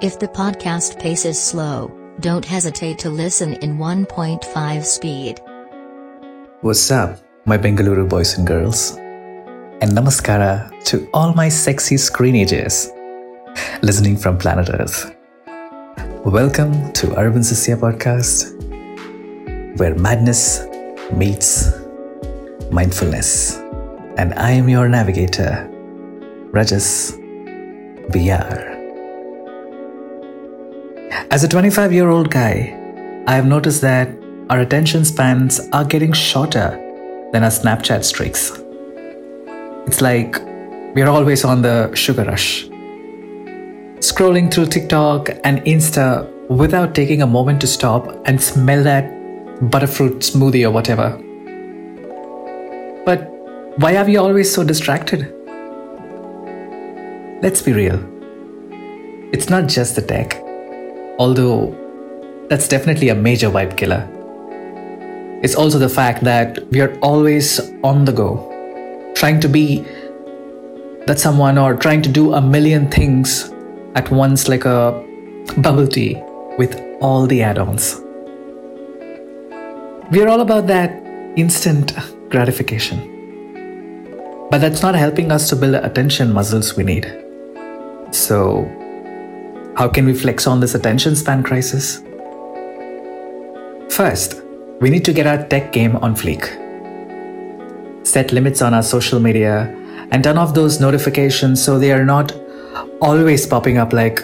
If the podcast pace is slow, don't hesitate to listen in 1.5 speed. What's up, my Bengaluru boys and girls? And namaskara to all my sexy screenagers listening from planet Earth. Welcome to Urban Sisya podcast, where madness meets mindfulness. And I am your navigator, Rajas BR. As a 25 year old guy, I have noticed that our attention spans are getting shorter than our Snapchat streaks. It's like we are always on the sugar rush. Scrolling through TikTok and Insta without taking a moment to stop and smell that butterfruit smoothie or whatever. But why are we always so distracted? Let's be real. It's not just the tech although that's definitely a major vibe killer. It's also the fact that we are always on the go, trying to be that someone or trying to do a million things at once, like a bubble tea with all the add ons. We are all about that instant gratification. But that's not helping us to build the attention muscles we need. So, how can we flex on this attention span crisis? First, we need to get our tech game on fleek. Set limits on our social media and turn off those notifications so they are not always popping up like,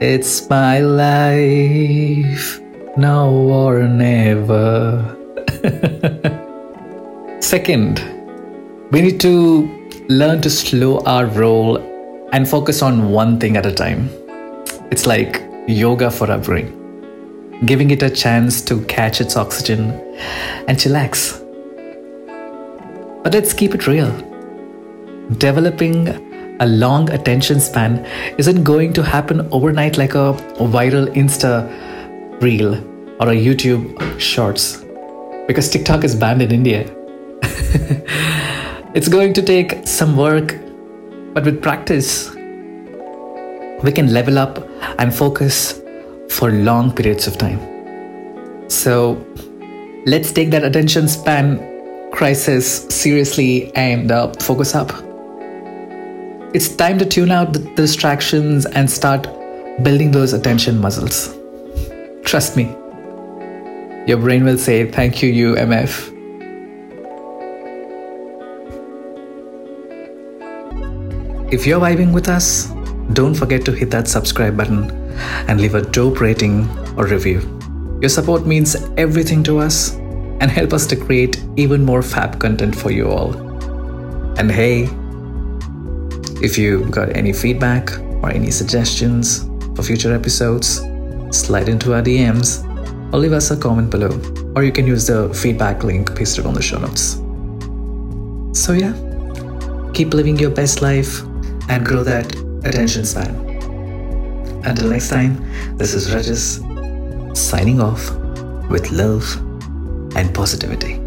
It's my life, now or never. Second, we need to learn to slow our roll and focus on one thing at a time. It's like yoga for our brain, giving it a chance to catch its oxygen and chillax. But let's keep it real. Developing a long attention span isn't going to happen overnight like a viral Insta reel or a YouTube shorts because TikTok is banned in India. it's going to take some work, but with practice, we can level up and focus for long periods of time. So let's take that attention span crisis seriously and uh, focus up. It's time to tune out the distractions and start building those attention muscles. Trust me, your brain will say, Thank you, UMF. If you're vibing with us, don't forget to hit that subscribe button and leave a dope rating or review. Your support means everything to us and help us to create even more fab content for you all. And hey, if you've got any feedback or any suggestions for future episodes, slide into our DMs or leave us a comment below, or you can use the feedback link pasted on the show notes. So, yeah, keep living your best life and grow that attention span. Until next time, this is Rajas signing off with love and positivity.